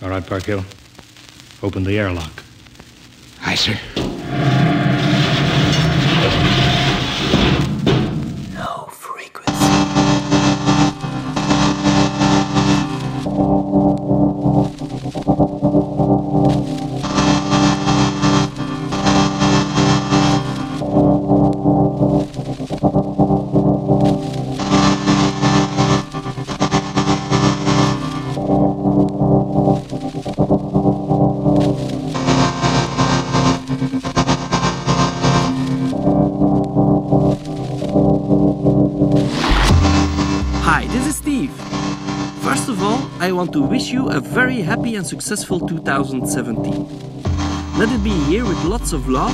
All right, Parkhill. Open the airlock. Aye, sir. Want to wish you a very happy and successful 2017. Let it be a year with lots of love,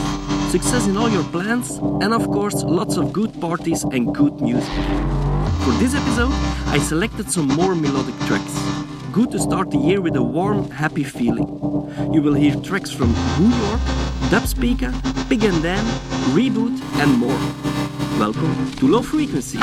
success in all your plans, and of course, lots of good parties and good music. For this episode, I selected some more melodic tracks. Good to start the year with a warm, happy feeling. You will hear tracks from New York, Dubspeeka, Pig and Dan, Reboot, and more. Welcome to Low Frequency.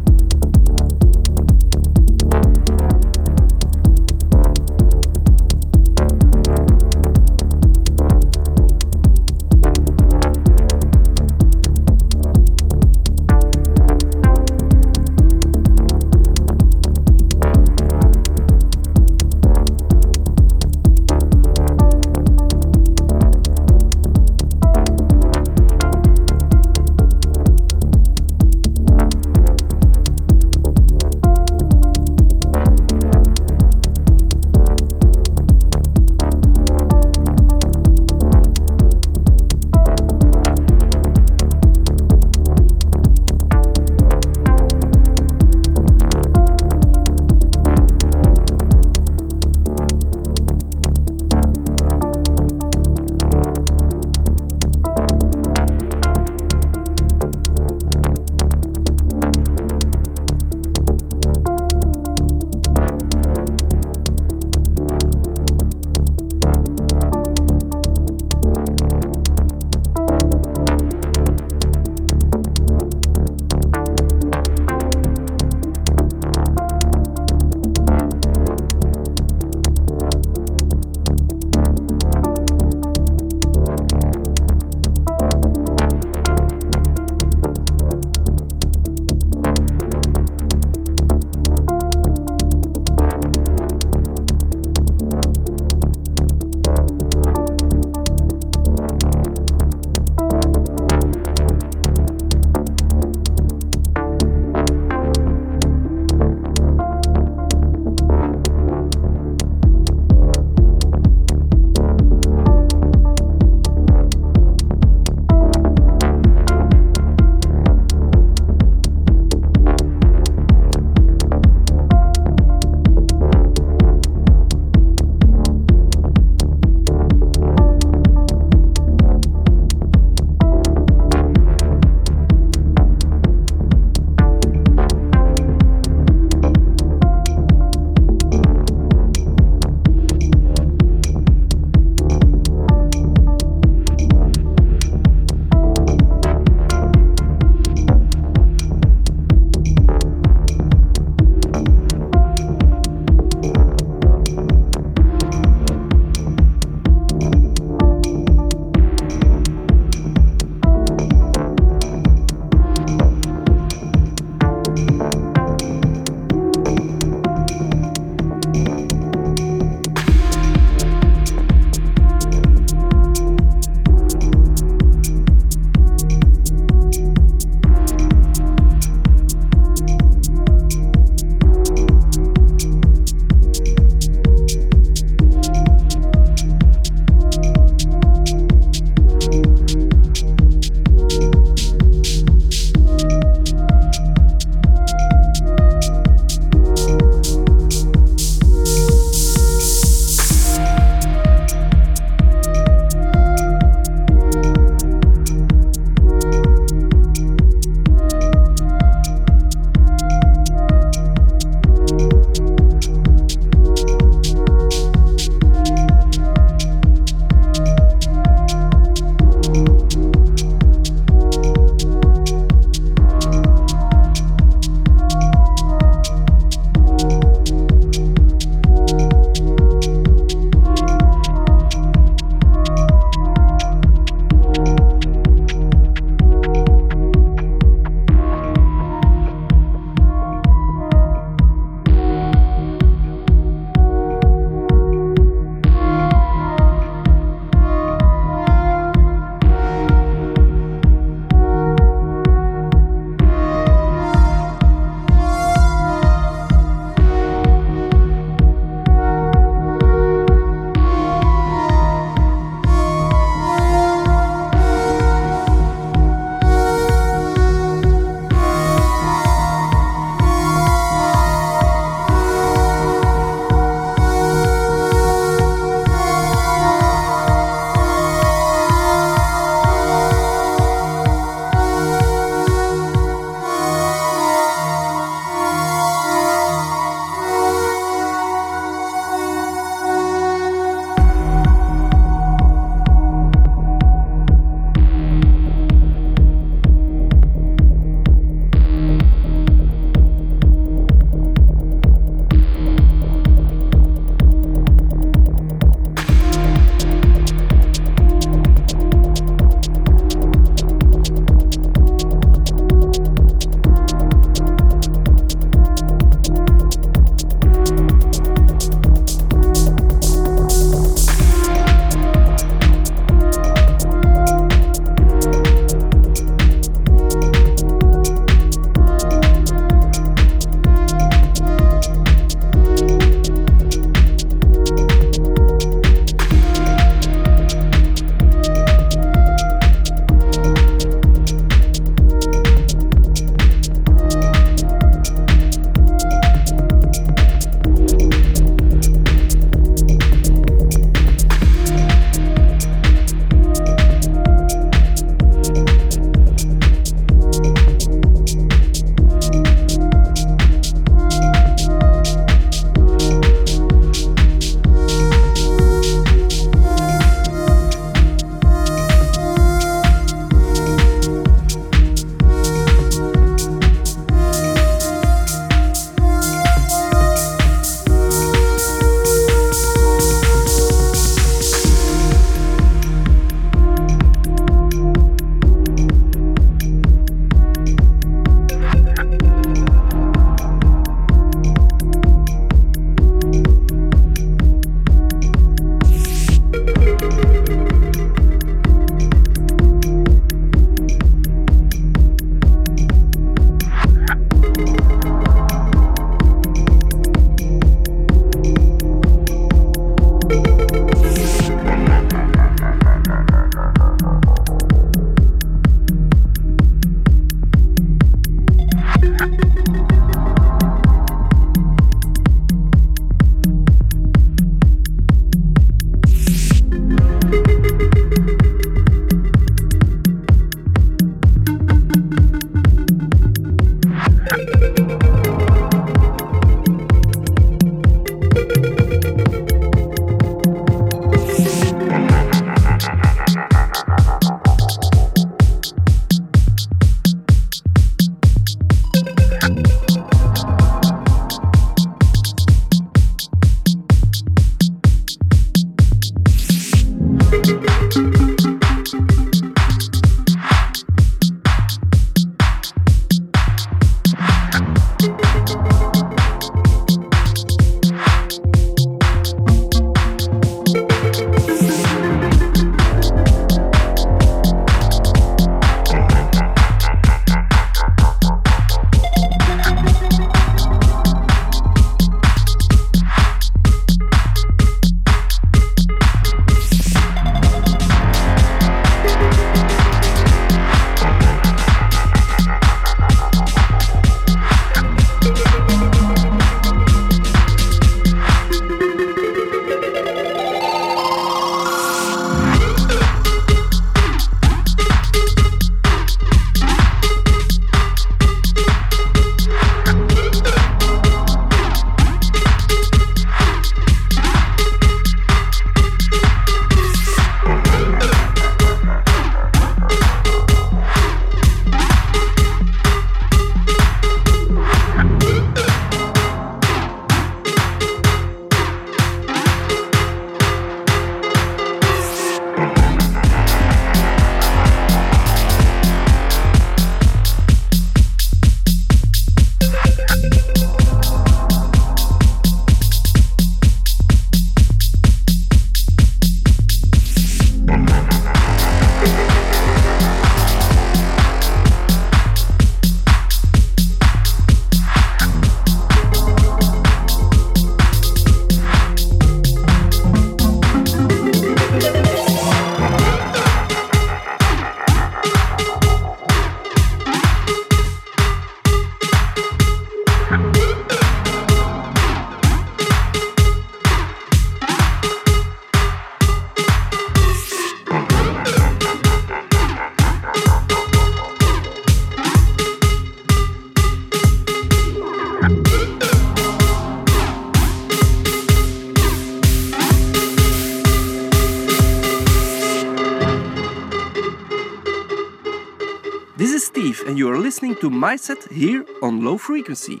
My set here on Low Frequency.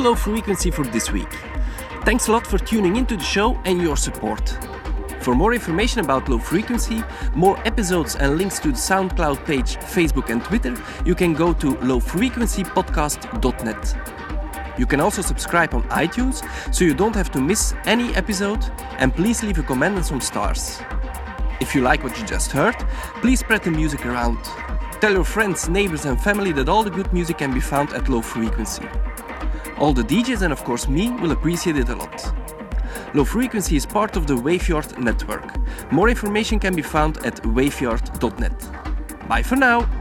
Low Frequency for this week. Thanks a lot for tuning into the show and your support. For more information about Low Frequency, more episodes and links to the SoundCloud page, Facebook, and Twitter, you can go to lowfrequencypodcast.net. You can also subscribe on iTunes so you don't have to miss any episode, and please leave a comment and some stars. If you like what you just heard, please spread the music around. Tell your friends, neighbors, and family that all the good music can be found at low frequency. All the DJs and of course me will appreciate it a lot. Low Frequency is part of the Waveyard network. More information can be found at waveyard.net. Bye for now!